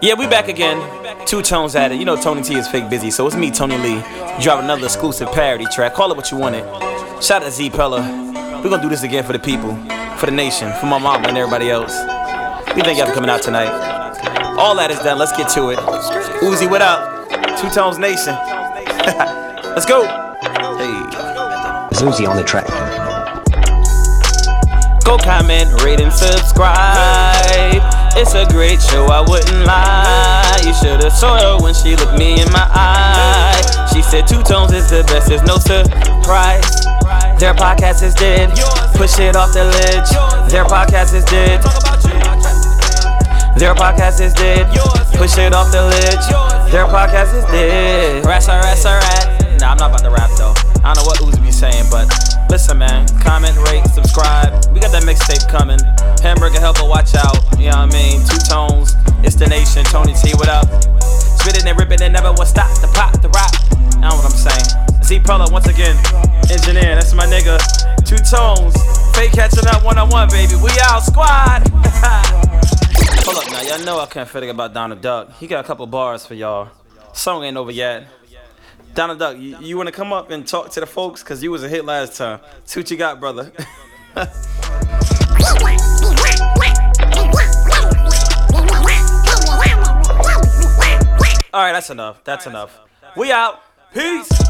Yeah, we back again. Two tones at it. You know Tony T is fake busy, so it's me, Tony Lee. Drop another exclusive parody track. Call it what you want it. Shout out to Z Pella. We're gonna do this again for the people, for the nation, for my mom and everybody else. We thank y'all for coming out tonight. All that is done. Let's get to it. Uzi, what up? Two Tones Nation. Let's go. Hey. Zuzi on the track. Go comment, rate, and subscribe. It's a great show, I wouldn't lie. You should've saw her when she looked me in my eye. She said two tones is the best, there's no surprise. Their podcast is dead. Push it off the ledge. Their podcast is dead. Their podcast is dead. Push it off the ledge. Their podcast is dead. Rats are rats are rat. Nah, I'm not about to rap though. I don't know what Uzi be saying, but listen, man. Comment, rate, subscribe. We got that mixtape coming. Hamburger helper, watch saying. Once again. Engineer, that's my nigga. Two tones. Fake catching up one on one, baby. We out, squad. Hold up now, y'all know I can't forget about Donald Duck. He got a couple bars for y'all. Song ain't over yet. Donald Duck, you, you wanna come up and talk to the folks? Cause you was a hit last time. See what you got, brother. Alright, that's enough. That's enough. We out. Peace.